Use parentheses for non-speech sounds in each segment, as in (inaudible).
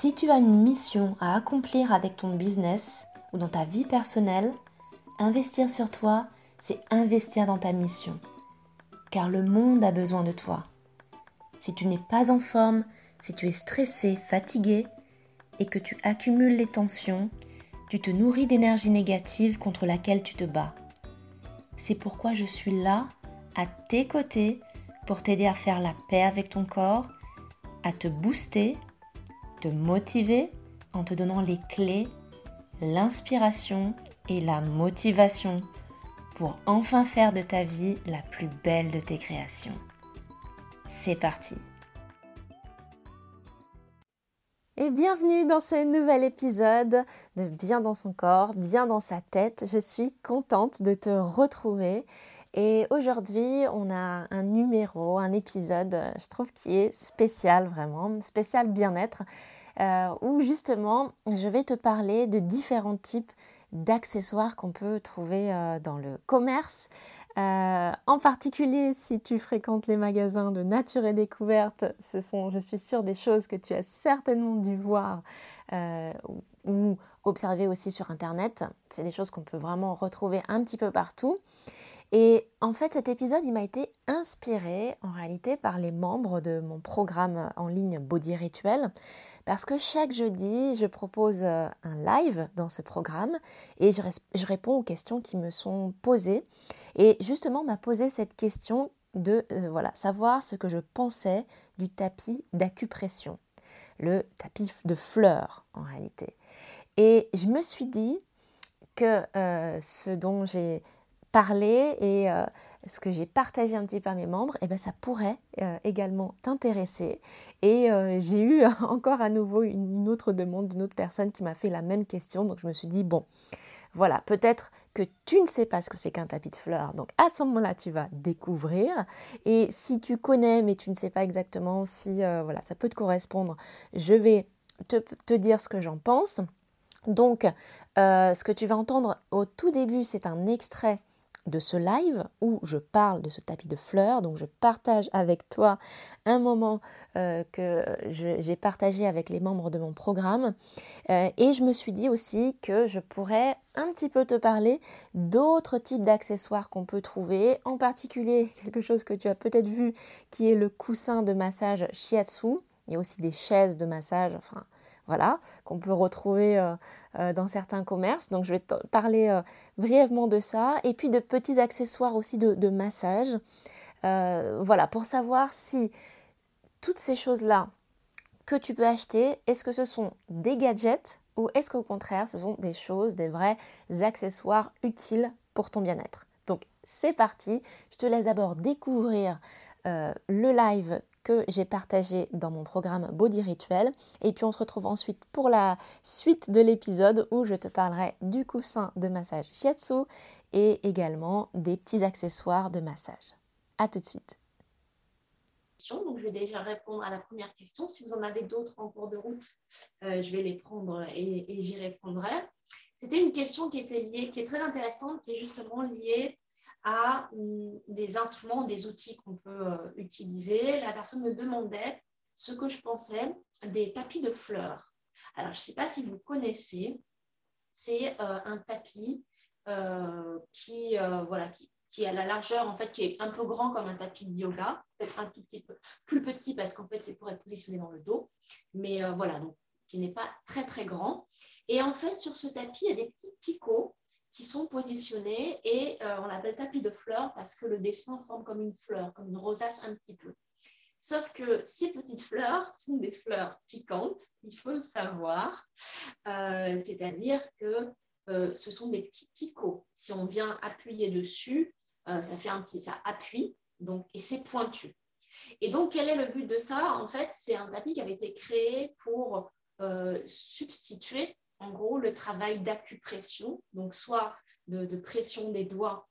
Si tu as une mission à accomplir avec ton business ou dans ta vie personnelle, investir sur toi, c'est investir dans ta mission. Car le monde a besoin de toi. Si tu n'es pas en forme, si tu es stressé, fatigué et que tu accumules les tensions, tu te nourris d'énergie négative contre laquelle tu te bats. C'est pourquoi je suis là, à tes côtés, pour t'aider à faire la paix avec ton corps, à te booster, te motiver en te donnant les clés, l'inspiration et la motivation pour enfin faire de ta vie la plus belle de tes créations. C'est parti Et bienvenue dans ce nouvel épisode de Bien dans son corps, bien dans sa tête. Je suis contente de te retrouver. Et aujourd'hui, on a un numéro, un épisode, je trouve qui est spécial vraiment, spécial bien-être, euh, où justement je vais te parler de différents types d'accessoires qu'on peut trouver euh, dans le commerce. Euh, en particulier, si tu fréquentes les magasins de nature et découverte, ce sont, je suis sûre, des choses que tu as certainement dû voir euh, ou observer aussi sur Internet. C'est des choses qu'on peut vraiment retrouver un petit peu partout. Et en fait, cet épisode, il m'a été inspiré en réalité par les membres de mon programme en ligne Body Rituel, parce que chaque jeudi, je propose euh, un live dans ce programme et je, réponds aux questions qui me sont posées. Et justement, m'a posé cette question de euh, voilà, savoir ce que je pensais du tapis d'acupression, le tapis de fleurs en réalité. Et je me suis dit que euh, ce dont j'ai parler et euh, ce que j'ai partagé un petit peu à mes membres, eh ben ça pourrait euh, également t'intéresser. Et euh, j'ai eu (laughs) encore à nouveau une autre demande d'une autre personne qui m'a fait la même question. Donc je me suis dit, bon, voilà, peut-être que tu ne sais pas ce que c'est qu'un tapis de fleurs. Donc à ce moment-là, tu vas découvrir. Et si tu connais, mais tu ne sais pas exactement si voilà, ça peut te correspondre, je vais te, te dire ce que j'en pense. Donc, ce que tu vas entendre au tout début, c'est un extrait de ce live où je parle de ce tapis de fleurs. Donc je partage avec toi un moment euh, que j'ai partagé avec les membres de mon programme. Euh, et je me suis dit aussi que je pourrais un petit peu te parler d'autres types d'accessoires qu'on peut trouver, en particulier (laughs) quelque chose que tu as peut-être vu qui est le coussin de massage shiatsu. Il y a aussi des chaises de massage, enfin voilà, qu'on peut retrouver euh, euh, dans certains commerces. Donc je vais parler euh, brièvement de ça et puis de petits accessoires aussi de, massage. voilà, pour savoir si toutes ces choses-là que tu peux acheter, est-ce que ce sont des gadgets ou est-ce qu'au contraire ce sont des choses, des vrais accessoires utiles pour ton bien-être. Donc c'est parti, je te laisse d'abord découvrir le live que j'ai partagé dans mon programme Body Rituel. Et puis on se retrouve ensuite pour la suite de l'épisode où je te parlerai du coussin de massage shiatsu et également des petits accessoires de massage. A tout de suite. Donc, je vais déjà répondre à la première question. Si vous en avez d'autres en cours de route, euh, je vais les prendre et, et j'y répondrai. C'était une question qui était liée, qui est très intéressante, qui est justement liée à des instruments, des outils qu'on peut euh, utiliser. La personne me demandait ce que je pensais des tapis de fleurs. Alors, je ne sais pas si vous connaissez, c'est euh, un tapis euh, qui, voilà, qui, qui, a la largeur, en fait, qui est un peu grand comme un tapis de yoga, peut-être un tout petit peu plus petit parce qu'en fait, c'est pour être positionné dans le dos, mais voilà, donc qui n'est pas très, très grand. Et en fait, sur ce tapis, il y a des petits picots qui sont positionnés et euh, on l'appelle tapis de fleurs parce que le dessin forme comme une fleur, comme une rosace un petit peu. Sauf que ces petites fleurs sont des fleurs piquantes, il faut le savoir. Euh, c'est-à-dire que euh, ce sont des petits picots. Si on vient appuyer dessus, ça fait un petit, ça appuie, donc, et c'est pointu. Et donc, quel est le but de ça? En fait, c'est un tapis qui avait été créé pour substituer en gros le travail d'acupression, donc soit de, pression des doigts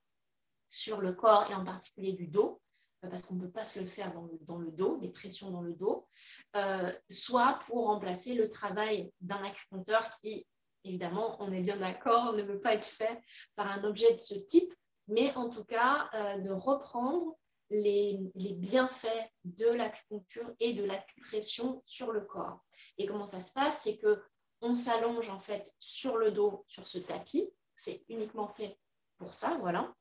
sur le corps et en particulier du dos, euh, parce qu'on ne peut pas se le faire dans le, dos, des pressions dans le dos, euh, soit pour remplacer le travail d'un acupuncteur qui, évidemment, on est bien d'accord, ne veut pas être fait par un objet de ce type, mais en tout cas euh, de reprendre les, bienfaits de l'acupuncture et de l'acupression sur le corps. Et comment ça se passe? C'est que on s'allonge en fait sur le dos, sur ce tapis. C'est uniquement fait pour ça, voilà,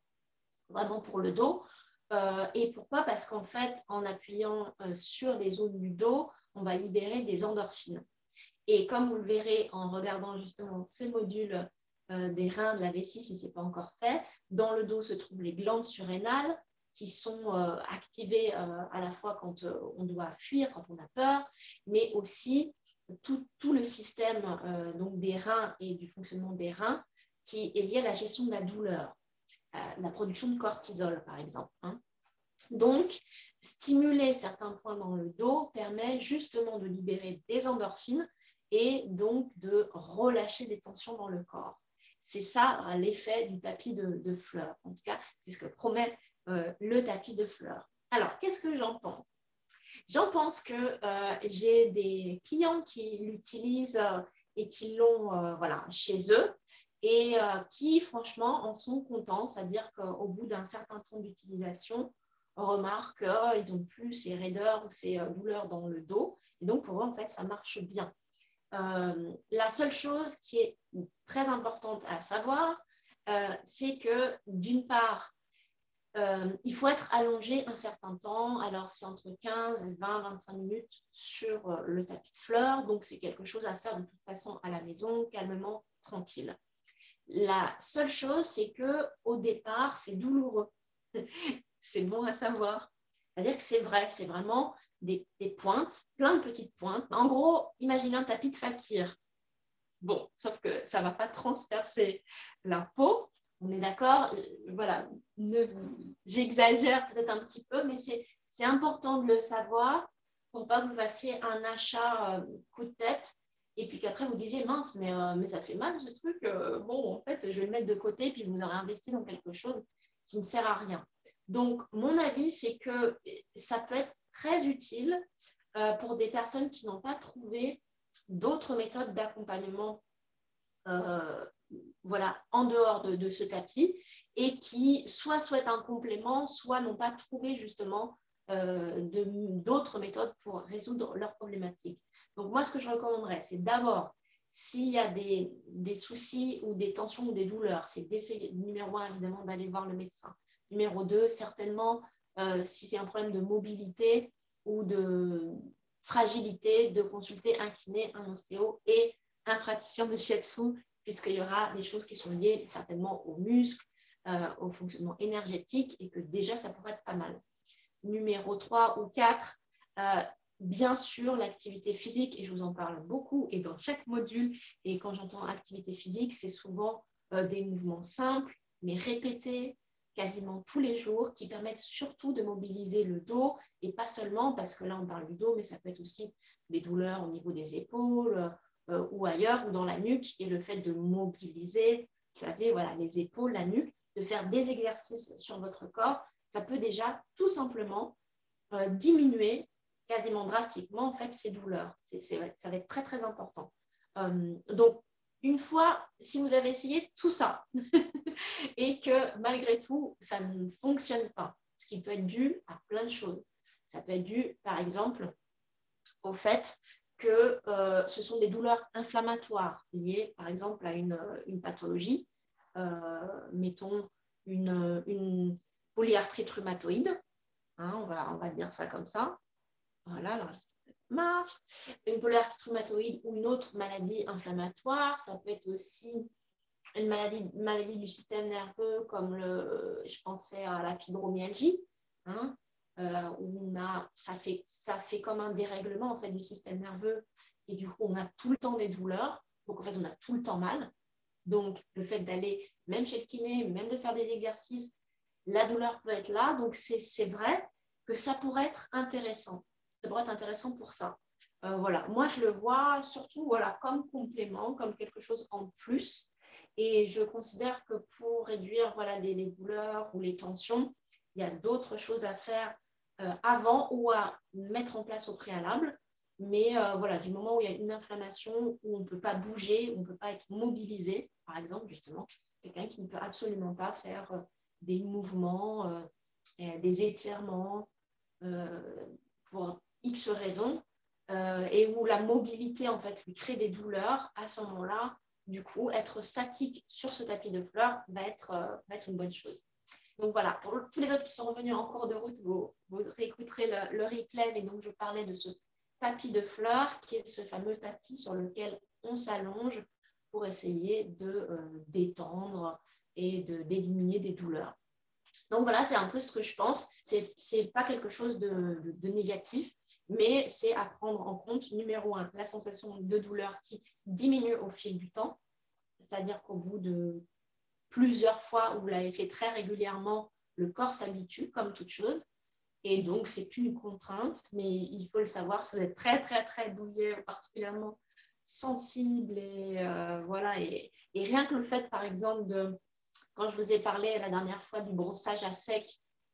vraiment pour le dos. Euh, et pourquoi? Parce qu'en fait, en appuyant euh, sur les zones du dos, on va libérer des endorphines. Et comme vous le verrez en regardant justement ce module euh, des reins de la vessie, si ce n'est pas encore fait, dans le dos se trouvent les glandes surrénales qui sont activées à la fois quand on doit fuir, quand on a peur, mais aussi tout, tout le système donc des reins et du fonctionnement des reins qui est lié à la gestion de la douleur la production de cortisol, par exemple. Hein. Donc, stimuler certains points dans le dos permet justement de libérer des endorphines et donc de relâcher des tensions dans le corps. C'est ça l'effet du tapis de, fleurs. En tout cas, c'est ce que promet euh, le tapis de fleurs. Alors, qu'est-ce que j'en pense? J'en pense que euh, j'ai des clients qui l'utilisent euh, et qui l'ont voilà, chez eux et euh, qui, franchement, en sont contents. C'est-à-dire qu'au bout d'un certain temps d'utilisation, on remarque qu'ils n'ont plus ces raideurs ou ces euh, douleurs dans le dos. Et donc, pour eux, en fait, ça marche bien. Euh, la seule chose qui est très importante à savoir, c'est que d'une part, il faut être allongé un certain temps. Alors, c'est entre 15 et 20, 25 minutes sur le tapis de fleurs. Donc, c'est quelque chose à faire de toute façon à la maison, calmement, tranquille. La seule chose, c'est que au départ, c'est douloureux. (laughs) c'est bon à savoir. C'est-à-dire que c'est vrai, c'est vraiment des, pointes, plein de petites pointes. En gros, imaginez un tapis de fakir. Bon, sauf que ça ne va pas transpercer la peau. On est d'accord euh, Voilà, j'exagère peut-être un petit peu, mais c'est important de le savoir pour pas que vous fassiez un achat euh, coup de tête et puis qu'après vous disiez mince, mais, euh, ça fait mal ce truc. Bon, en fait, je vais le mettre de côté, puis vous aurez investi dans quelque chose qui ne sert à rien. Donc, mon avis, c'est que ça peut être très utile pour des personnes qui n'ont pas trouvé d'autres méthodes d'accompagnement voilà, en dehors de, ce tapis et qui soit souhaitent un complément, soit n'ont pas trouvé justement d'autres méthodes pour résoudre leurs problématiques. Donc moi, ce que je recommanderais, c'est d'abord, s'il y a des, soucis ou des tensions ou des douleurs, c'est d'essayer, numéro un, évidemment, d'aller voir le médecin. Numéro deux, certainement, euh, si c'est un problème de mobilité ou de fragilité, de consulter un kiné, un ostéo et un praticien de shiatsu, puisqu'il y aura des choses qui sont liées certainement aux muscles, euh, au fonctionnement énergétique, et que déjà, ça pourrait être pas mal. Numéro 3 ou 4, bien sûr l'activité physique, et je vous en parle beaucoup, et dans chaque module, et quand j'entends activité physique, c'est souvent euh, des mouvements simples, mais répétés, quasiment tous les jours, qui permettent surtout de mobiliser le dos, et pas seulement, parce que là on parle du dos, mais ça peut être aussi des douleurs au niveau des épaules euh, ou ailleurs, ou dans la nuque, et le fait de mobiliser, vous savez, voilà, les épaules, la nuque, de faire des exercices sur votre corps, ça peut déjà tout simplement euh, diminuer quasiment drastiquement en fait ces douleurs. ça va être très très important. Euh, donc une fois, si vous avez essayé tout ça (laughs) et que malgré tout ça ne fonctionne pas, ce qui peut être dû à plein de choses. Ça peut être dû par exemple au fait que euh, ce sont des douleurs inflammatoires liées par exemple à une, pathologie, euh, mettons une, polyarthrite rhumatoïde, hein, on, va, dire ça comme ça, voilà, alors marche. Une polyarthrite rhumatoïde ou une autre maladie inflammatoire, ça peut être aussi une maladie, du système nerveux comme je pensais à la fibromyalgie, hein, euh, où on a, ça, fait, ça fait comme un dérèglement en fait, du système nerveux et du coup on a tout le temps des douleurs, donc en fait on a tout le temps mal. Donc le fait d'aller même chez le kiné, même de faire des exercices, la douleur peut être là, donc c'est vrai que ça pourrait être intéressant ça pourrait être intéressant pour ça. Euh, voilà, moi je le vois surtout voilà, comme complément, comme quelque chose en plus. Et je considère que pour réduire voilà, les, douleurs ou les tensions, il y a d'autres choses à faire avant ou à mettre en place au préalable. Mais euh, voilà, du moment où il y a une inflammation, où on ne peut pas bouger, où on ne peut pas être mobilisé, par exemple, justement, quelqu'un qui ne peut absolument pas faire des mouvements des étirements pour X raisons, et où la mobilité en fait lui crée des douleurs, à ce moment-là, du coup, être statique sur ce tapis de fleurs va être une bonne chose. Donc voilà, pour tous les autres qui sont revenus en cours de route, vous, réécouterez le, replay. Mais donc, je parlais de ce tapis de fleurs, qui est ce fameux tapis sur lequel on s'allonge pour essayer de euh, détendre et d'éliminer des douleurs. Donc voilà, c'est un peu ce que je pense. Ce n'est pas quelque chose de, de négatif, mais c'est à prendre en compte, numéro un, la sensation de douleur qui diminue au fil du temps. C'est-à-dire qu'au bout de plusieurs fois où vous l'avez fait très régulièrement, le corps s'habitue comme toute chose. Et donc, c'est plus une contrainte, mais il faut le savoir, si vous êtes très, très, très douillet, particulièrement sensible, et euh, voilà. Et, rien que le fait, par exemple, de, quand je vous ai parlé la dernière fois du brossage à sec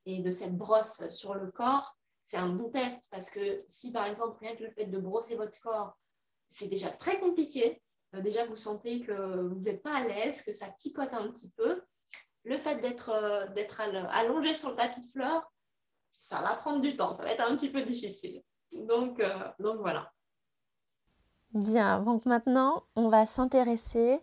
et de cette brosse sur le corps, c'est un bon test parce que si, par exemple, rien que le fait de brosser votre corps, c'est déjà très compliqué, déjà vous sentez que vous n'êtes pas à l'aise, que ça picote un petit peu, le fait d'être euh, allongé sur le tapis de fleurs, ça va prendre du temps, ça va être un petit peu difficile. Donc, euh, donc voilà. Bien, donc maintenant, on va s'intéresser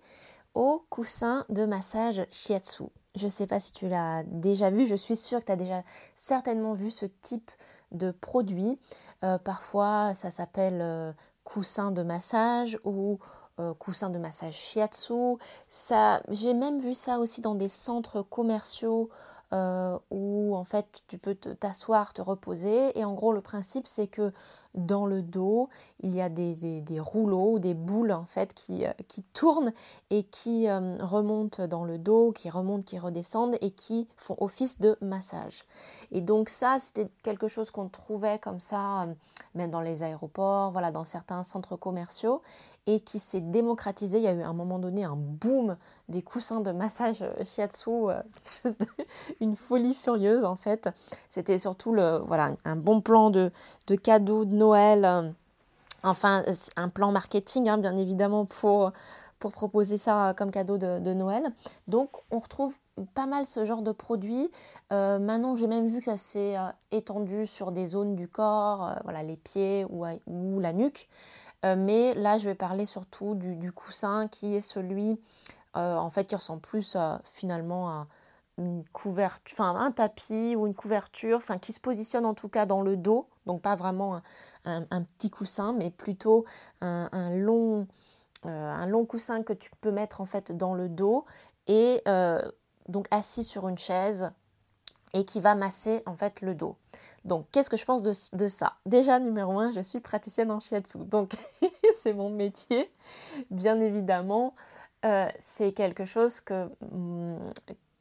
au coussin de massage shiatsu. Je ne sais pas si tu l'as déjà vu, je suis sûre que tu as déjà certainement vu ce type de produit. parfois, ça s'appelle coussin de massage ou euh, coussin de massage shiatsu. Ça, j'ai même vu ça aussi dans des centres commerciaux euh, où en fait tu peux t'asseoir, te, reposer. Et en gros, le principe c'est que dans le dos, il y a des, rouleaux, des boules en fait qui, euh, tournent et qui remontent dans le dos, qui remontent, qui redescendent et qui font office de massage. Et donc ça, c'était quelque chose qu'on trouvait comme ça, même dans les aéroports, voilà, dans certains centres commerciaux et qui s'est démocratisé. Il y a eu à un moment donné un boom des coussins de massage euh, shiatsu, euh, (laughs) une folie furieuse en fait. C'était surtout le, voilà, un bon plan de, de cadeau de Noël, euh, enfin un plan marketing hein, bien évidemment pour, pour proposer ça comme cadeau de, Noël. Donc on retrouve pas mal ce genre de produits. maintenant j'ai même vu que ça s'est étendu sur des zones du corps, voilà, les pieds ou, ou la nuque. Euh, mais là, je vais parler surtout du, coussin qui est celui, euh, en fait, qui ressemble plus finalement à une couverture, enfin un tapis ou une couverture, enfin qui se positionne en tout cas dans le dos, donc pas vraiment un, petit coussin, mais plutôt un, long, euh, un long coussin que tu peux mettre en fait dans le dos et donc assis sur une chaise et qui va masser en fait le dos. Donc, qu'est-ce que je pense de, ça? Déjà, numéro un, je suis praticienne en shiatsu. Donc, (laughs) c'est mon métier. Bien évidemment, euh, c'est quelque chose mm,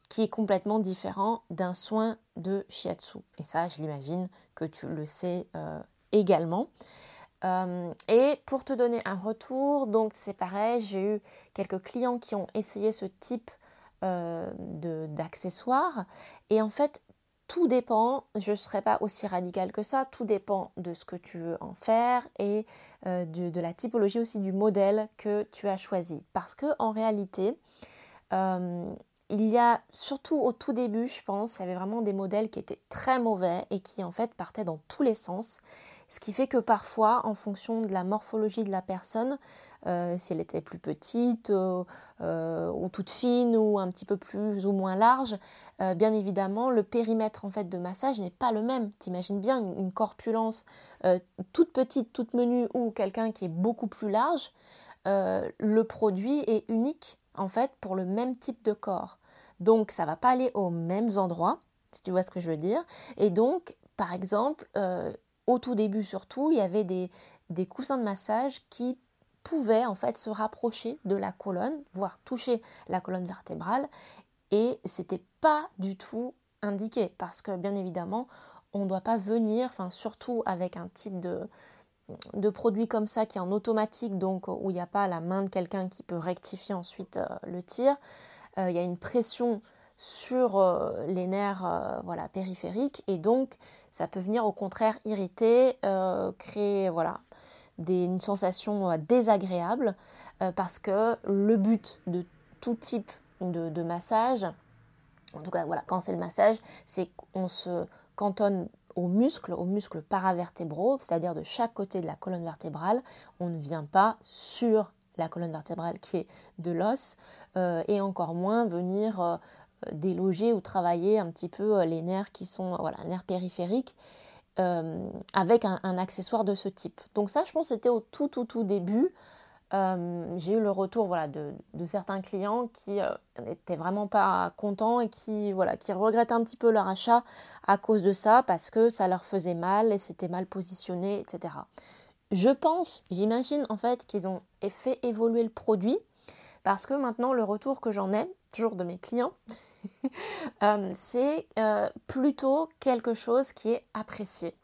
qui est complètement différent d'un soin de shiatsu. Et ça, je l'imagine que tu le sais euh, également. Euh, et pour te donner un retour, donc c'est pareil, j'ai eu quelques clients qui ont essayé ce type d'accessoires. Et en fait, tout dépend, je ne serai pas aussi radicale que ça, tout dépend de ce que tu veux en faire et euh, de, la typologie aussi du modèle que tu as choisi. Parce que en réalité, euh, il y a surtout au tout début, je pense, il y avait vraiment des modèles qui étaient très mauvais et qui en fait partaient dans tous les sens. Ce qui fait que parfois, en fonction de la morphologie de la personne, euh, si elle était plus petite euh, euh, ou toute fine ou un petit peu plus ou moins large, bien évidemment, le périmètre en fait de massage n'est pas le même. T'imagines bien une, corpulence toute petite, toute menue ou quelqu'un qui est beaucoup plus large, le produit est unique en fait pour le même type de corps. Donc ça va pas aller aux mêmes endroits, si tu vois ce que je veux dire. Et donc, par exemple, au tout début surtout, il y avait des, coussins de massage qui pouvaient en fait se rapprocher de la colonne, voire toucher la colonne vertébrale, et c'était pas du tout indiqué parce que bien évidemment on ne doit pas venir, enfin surtout avec un type de, produit comme ça qui est en automatique, donc où il n'y a pas la main de quelqu'un qui peut rectifier ensuite euh, le tir, euh, il y a une pression sur euh, les nerfs voilà, périphériques et donc ça peut venir au contraire irriter, créer voilà, une sensation euh, désagréable euh, parce que le but de tout type de, massage, En tout cas, voilà, quand c'est le massage, c'est qu'on se cantonne aux muscles, aux muscles paravertébraux, c'est-à-dire de chaque côté de la colonne vertébrale. On ne vient pas sur la colonne vertébrale qui est de l'os, euh, et encore moins venir euh, déloger ou travailler un petit peu euh, les nerfs qui sont, voilà, nerfs périphériques. avec un, accessoire de ce type. Donc ça, je pense, c'était au tout, tout, tout début. Euh, j'ai eu le retour voilà, de, certains clients qui n'étaient euh, vraiment pas contents et qui, voilà, qui regrettaient un petit peu leur achat à cause de ça parce que ça leur faisait mal et c'était mal positionné, etc. Je pense, j'imagine en fait qu'ils ont fait évoluer le produit parce que maintenant le retour que j'en ai, toujours de mes clients, (laughs) euh, c'est plutôt quelque chose qui est apprécié.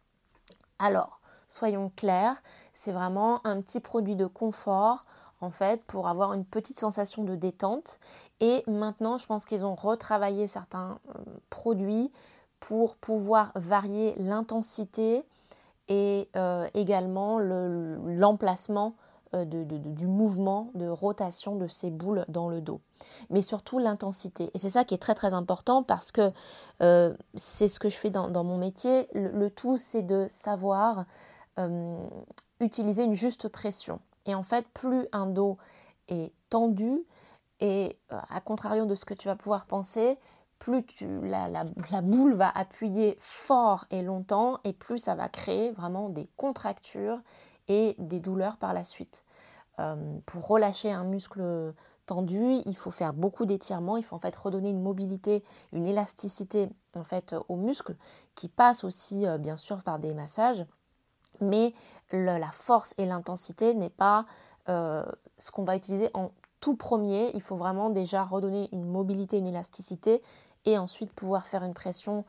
Alors, soyons clairs, c'est vraiment un petit produit de confort en fait pour avoir une petite sensation de détente. Et maintenant, je pense qu'ils ont retravaillé certains euh, produits pour pouvoir varier l'intensité et euh, également l'emplacement euh, du mouvement de rotation de ces boules dans le dos. Mais surtout l'intensité. Et c'est ça qui est très très important parce que c'est ce que je fais dans, mon métier. Le, tout, c'est de savoir utiliser une juste pression. Et en fait, plus un dos est tendu, et euh, à contrario de ce que tu vas pouvoir penser, plus la, boule va appuyer fort et longtemps, et plus ça va créer vraiment des contractures et des douleurs par la suite. Euh, pour relâcher un muscle tendu, il faut faire beaucoup d'étirements, il faut en fait redonner une mobilité, une élasticité en fait aux muscles qui passe aussi euh, bien sûr par des massages mais la force et l'intensité n'est pas euh, ce qu'on va utiliser en tout premier. Il faut vraiment déjà redonner une mobilité, une élasticité et ensuite pouvoir faire une pression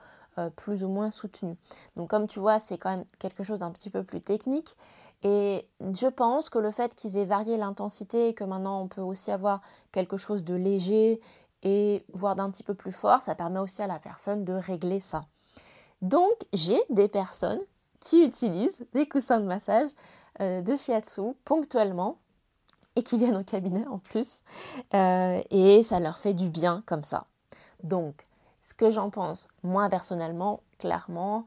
plus ou moins soutenue. Donc comme tu vois, c'est quand même quelque chose d'un petit peu plus technique. Et je pense que le fait qu'ils aient varié l'intensité et que maintenant on peut aussi avoir quelque chose de léger et voire d'un petit peu plus fort, ça permet aussi à la personne de régler ça. Donc j'ai des personnes qui utilisent des coussins de massage euh, de shiatsu ponctuellement et qui viennent au cabinet en plus. Euh, et ça leur fait du bien comme ça. Donc, ce que j'en pense, moi personnellement, clairement,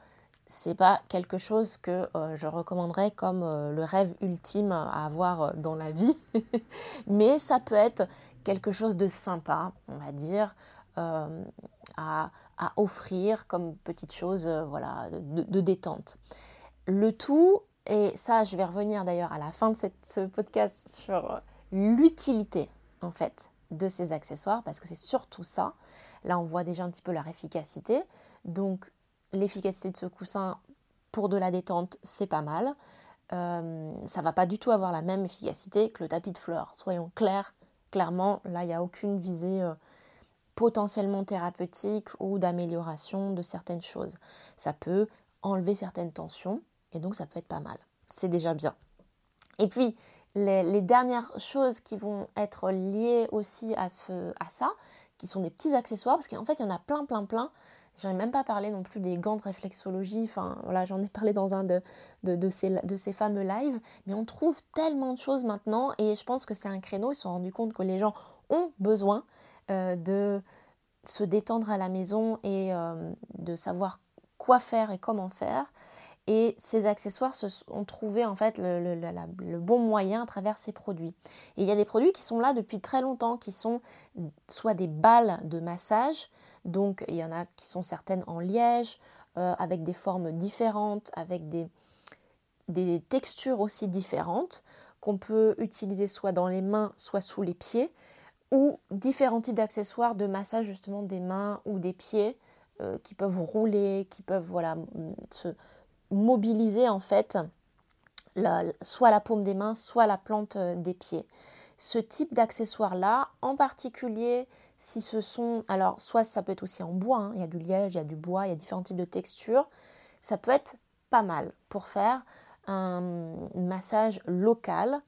c'est pas quelque chose que euh, je recommanderais comme le rêve ultime à avoir dans la vie, (laughs) mais ça peut être quelque chose de sympa, on va dire, à, offrir comme petite chose voilà, de détente. Le tout, et ça je vais revenir d'ailleurs à la fin de ce podcast sur euh, l'utilité en fait de ces accessoires, parce que c'est surtout ça. Là on voit déjà un petit peu leur efficacité. Donc l'efficacité de ce coussin pour de la détente, c'est pas mal. Euh, ça va pas du tout avoir la même efficacité que le tapis de fleurs. Soyons clairs, clairement, là il n'y a aucune visée euh, potentiellement thérapeutique ou d'amélioration de certaines choses. Ça peut enlever certaines tensions, et donc ça peut être pas mal. C'est déjà bien. Et puis, les, dernières choses qui vont être liées aussi à, ce, à ça, qui sont des petits accessoires, parce qu'en fait, il y en a plein, plein, plein. J'en ai même pas parlé non plus des gants de réflexologie. Enfin, voilà, j'en ai parlé dans un de, de, ces, de ces fameux lives. Mais on trouve tellement de choses maintenant. Et je pense que c'est un créneau. Ils se sont rendus compte que les gens ont besoin euh, de se détendre à la maison et euh, de savoir quoi faire et comment faire. Et ces accessoires se ont trouvé en fait le, bon moyen à travers ces produits. Et il y a des produits qui sont là depuis très longtemps, qui sont soit des balles de massage, donc il y en a qui sont certaines en liège, euh, avec des formes différentes, avec des, des textures aussi différentes, qu'on peut utiliser soit dans les mains, soit sous les pieds, ou différents types d'accessoires de massage justement des mains ou des pieds euh, qui peuvent rouler, qui peuvent voilà, se mobiliser en fait soit la paume des mains, soit la plante euh, des pieds. Ce type d'accessoires-là, en particulier si ce sont, alors soit ça peut être aussi en bois, hein, il y a du liège, il y a du bois, il y a différents types de textures, ça peut être pas mal pour faire un massage local,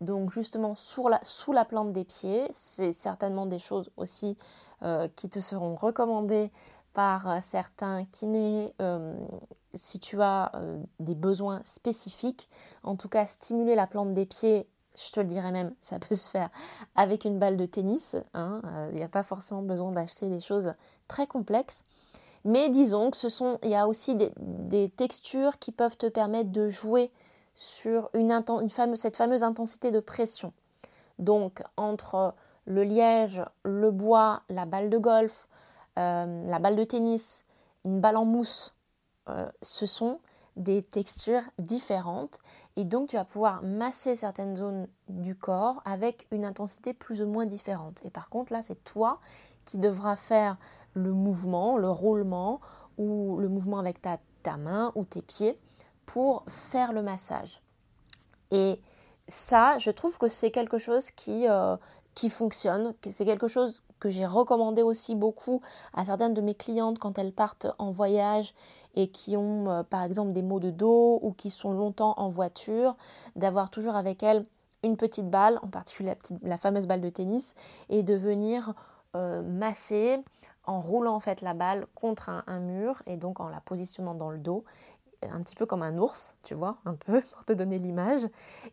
donc justement sous la, sous la plante des pieds. C'est certainement des choses aussi euh, qui te seront recommandées par euh, certains kinés si tu as euh, des besoins spécifiques, en tout cas stimuler la plante des pieds je te le dirais même, ça peut se faire avec une balle de tennis. Hein, il n'y a pas forcément besoin d'acheter des choses très complexes. Mais disons que ce sont, il y a aussi des, textures qui peuvent te permettre de jouer sur cette fameuse intensité de pression. Donc entre le liège, le bois, la balle de golf, euh, la balle de tennis, une balle en mousse, euh, ce sont des textures différentes et donc tu vas pouvoir masser certaines zones du corps avec une intensité plus ou moins différente. Et par contre là c'est toi qui devras faire le mouvement, le roulement ou le mouvement avec ta, ta main ou tes pieds pour faire le massage. Et ça, je trouve que c'est quelque chose qui, euh, qui fonctionne, c'est quelque chose que j'ai recommandé aussi beaucoup à certaines de mes clientes quand elles partent en voyage et qui ont euh, par exemple des maux de dos ou qui sont longtemps en voiture, d'avoir toujours avec elles une petite balle, en particulier la, fameuse balle de tennis, et de venir euh, masser en roulant en fait la balle contre un, mur et donc en la positionnant dans le dos un petit peu comme un ours, tu vois, un peu (laughs) pour te donner l'image.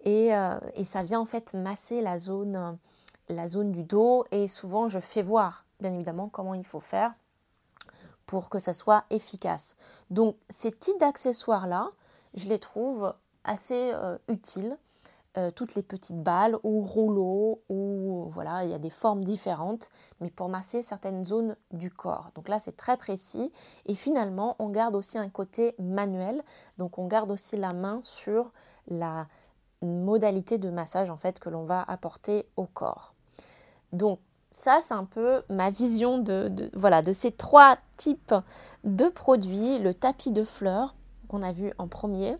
Euh, et, ça vient en fait masser la zone, la zone du dos. Et souvent, je fais voir, bien évidemment, comment il faut faire pour que ça soit efficace. Donc, ces types d'accessoires-là, je les trouve assez euh, utiles euh, toutes les petites balles ou rouleaux ou voilà, il y a des formes différentes, mais pour masser certaines zones du corps. Donc là, c'est très précis et finalement, on garde aussi un côté manuel, donc on garde aussi la main sur la modalité de massage en fait que l'on va apporter au corps. Donc ça, c'est un peu ma vision de, voilà, de ces trois types de produits. Le tapis de fleurs qu'on a vu en premier,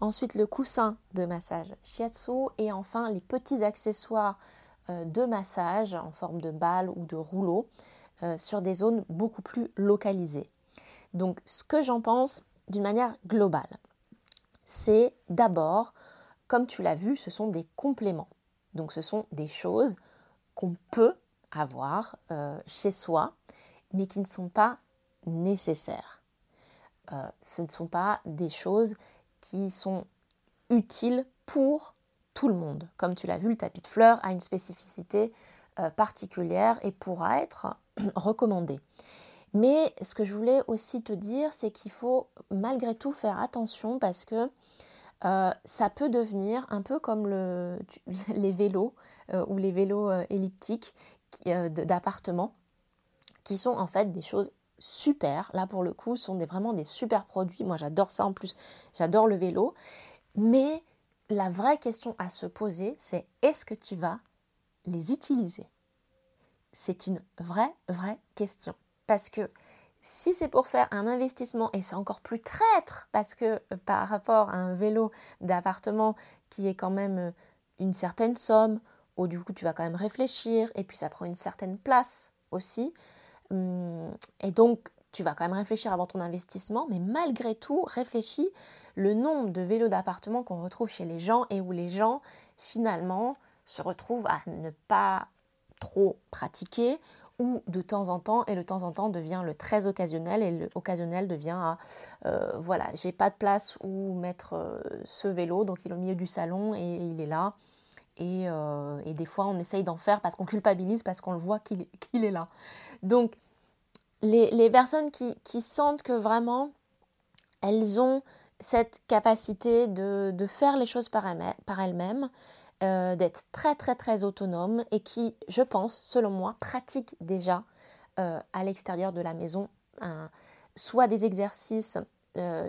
Ensuite, le coussin de massage shiatsu et enfin les petits accessoires euh, de massage en forme de balle ou de rouleau euh, sur des zones beaucoup plus localisées. Donc, ce que j'en pense d'une manière globale, c'est d'abord, comme tu l'as vu, ce sont des compléments. Donc, ce sont des choses qu'on peut avoir euh, chez soi, mais qui ne sont pas nécessaires. ce ne sont pas des choses qui sont utiles pour tout le monde. Comme tu l'as vu, le tapis de fleurs a une spécificité euh, particulière et pourra être (clears throat) recommandé. Mais ce que je voulais aussi te dire, c'est qu'il faut malgré tout faire attention parce que euh, ça peut devenir un peu comme le, (laughs) les vélos euh, ou les vélos elliptiques d'appartement, qui sont en fait des choses super. Là, pour le coup, sont vraiment des super produits. Moi, j'adore ça en plus. J'adore le vélo. Mais la vraie question à se poser, c'est est-ce que tu vas les utiliser? C'est une vraie, vraie question. Parce que si c'est pour faire un investissement, et c'est encore plus traître, parce que euh, par rapport à un vélo d'appartement qui est quand même euh, une certaine somme, du coup tu vas quand même réfléchir, et puis ça prend une certaine place aussi, Hum, et donc, tu vas quand même réfléchir avant ton investissement, mais malgré tout, réfléchis le nombre de vélos d'appartement qu'on retrouve chez les gens et où les gens, finalement, se retrouvent à ne pas trop pratiquer ou de temps en temps, et le temps en temps devient le très occasionnel, et le occasionnel devient euh, voilà, j'ai pas de place où mettre euh, ce vélo, donc il est au milieu du salon et il est là. Euh, et, des fois, on essaye d'en faire parce qu'on culpabilise, parce qu'on le voit qu'il est là. Donc, les, personnes qui, sentent que vraiment, elles ont cette capacité de, faire les choses par, elles-mêmes, euh, d'être très très très autonomes et qui, je pense, selon moi, pratiquent déjà euh, à l'extérieur de la maison soit des exercices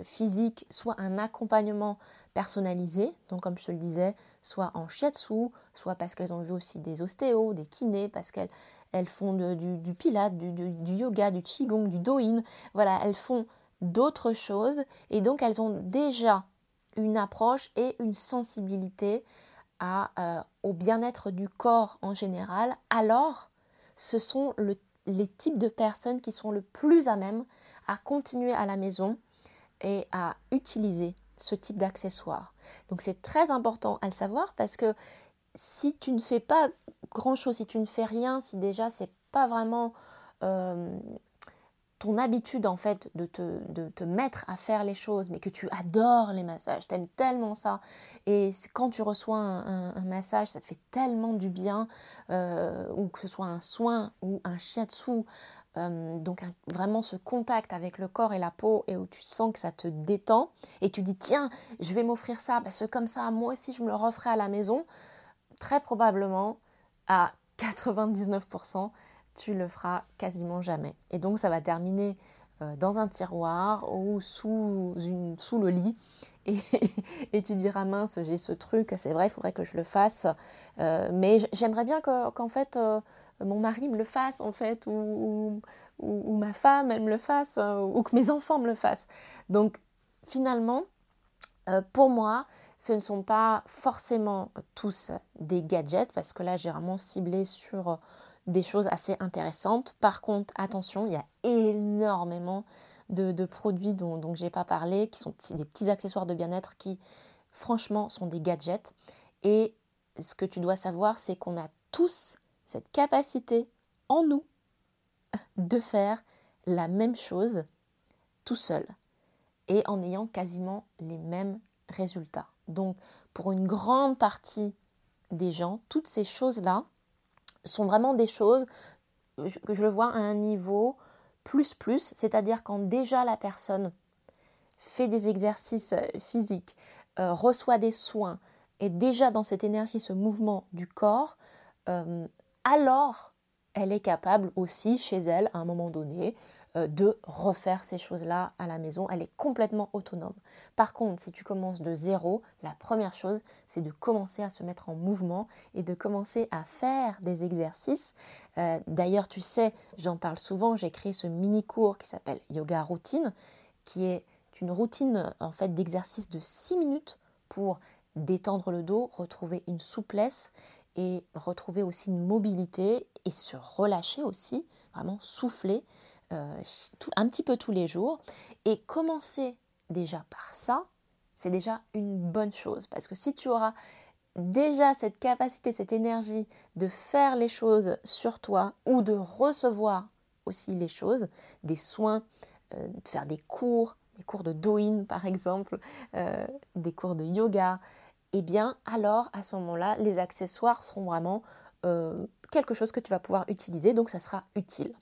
physiques, soit un accompagnement personnalisées, donc comme je te le disais, soit en shiatsu, soit parce qu'elles ont vu aussi des ostéos, des kinés, parce qu'elles elles font du, du pilate, du, yoga, du qigong, du doin, voilà, elles font d'autres choses et donc elles ont déjà une approche et une sensibilité euh, au bien-être du corps en général, alors ce sont les types de personnes qui sont le plus à même à continuer à la maison et à utiliser ce type d'accessoire. Donc c'est très important à le savoir parce que si tu ne fais pas grand chose, si tu ne fais rien, si déjà c'est pas vraiment euh, ton habitude en fait de te, de te, mettre à faire les choses, mais que tu adores les massages, t'aimes tellement ça, et quand tu reçois un, massage, ça te fait tellement du bien, euh, ou que ce soit un soin ou un shiatsu, euh, donc vraiment ce contact avec le corps et la peau, et où tu sens que ça te détend, et tu dis tiens, je vais m'offrir ça, parce que comme ça, moi aussi, je me le referai à la maison, très probablement à 99%, tu le feras quasiment jamais. Et donc ça va terminer euh, dans un tiroir ou sous, une, sous le lit. (laughs) Et, tu diras mince, j'ai ce truc, c'est vrai, il faudrait que je le fasse. Euh, mais j'aimerais bien qu'en fait mon mari me le fasse, en fait, ou, ma femme, elle me le fasse, ou que mes enfants me le fassent. Donc finalement, pour moi, ce ne sont pas forcément tous des gadgets, parce que là j'ai vraiment ciblé sur des choses assez intéressantes. Par contre, attention, il y a énormément de, produits dont, dont je n'ai pas parlé, qui sont des petits accessoires de bien-être qui, franchement, sont des gadgets. Et ce que tu dois savoir, c'est qu'on a tous cette capacité en nous de faire la même chose tout seul et en ayant quasiment les mêmes résultats. Donc, pour une grande partie des gens, toutes ces choses-là, sont vraiment des choses que je le vois à un niveau plus plus, c'est-à-dire quand déjà la personne fait des exercices euh, physiques, euh, reçoit des soins, est déjà dans cette énergie, ce mouvement du corps, euh, alors elle est capable aussi chez elle, à un moment donné, euh, de refaire ces choses-là à la maison. Elle est complètement autonome. Par contre, si tu commences de zéro, la première chose, c'est de commencer à se mettre en mouvement et de commencer à faire des exercices. Euh, d'ailleurs, tu sais, j'en parle souvent, j'ai créé ce mini-cours qui s'appelle Yoga Routine, qui est une routine en fait d'exercice de 6 minutes pour détendre le dos, retrouver une souplesse et retrouver aussi une mobilité et se relâcher aussi, vraiment souffler euh, un petit peu tous les jours. Et commencer déjà par ça, c'est déjà une bonne chose. Parce que si tu auras déjà cette capacité, cette énergie de faire les choses sur toi ou de recevoir aussi les choses, des soins, euh, de faire des cours, des cours de doin par exemple, euh, des cours de yoga, eh bien alors à ce moment-là, les accessoires seront vraiment quelque chose que tu vas pouvoir utiliser, donc ça sera utile.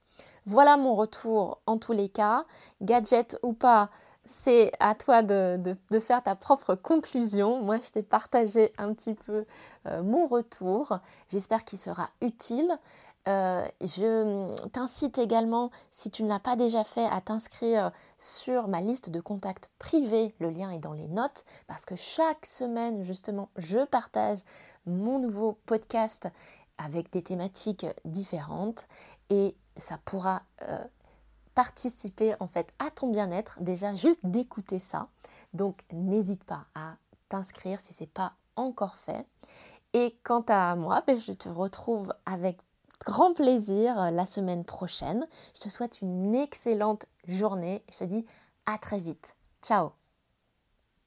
Voilà mon retour en tous les cas. Gadget ou pas, c'est à toi de, faire ta propre conclusion. Moi, je t'ai partagé un petit peu euh, mon retour. J'espère qu'il sera utile. Euh, je t'incite également, si tu ne l'as pas déjà fait, à t'inscrire sur ma liste de contacts privés. Le lien est dans les notes parce que chaque semaine, justement, je partage mon nouveau podcast avec des thématiques différentes et ça pourra euh, participer en fait à ton bien-être déjà juste d'écouter ça. Donc n'hésite pas à t'inscrire si ce n'est pas encore fait. Et quant à moi, ben, je te retrouve avec grand plaisir euh, la semaine prochaine. Je te souhaite une excellente journée. Je te dis à très vite. Ciao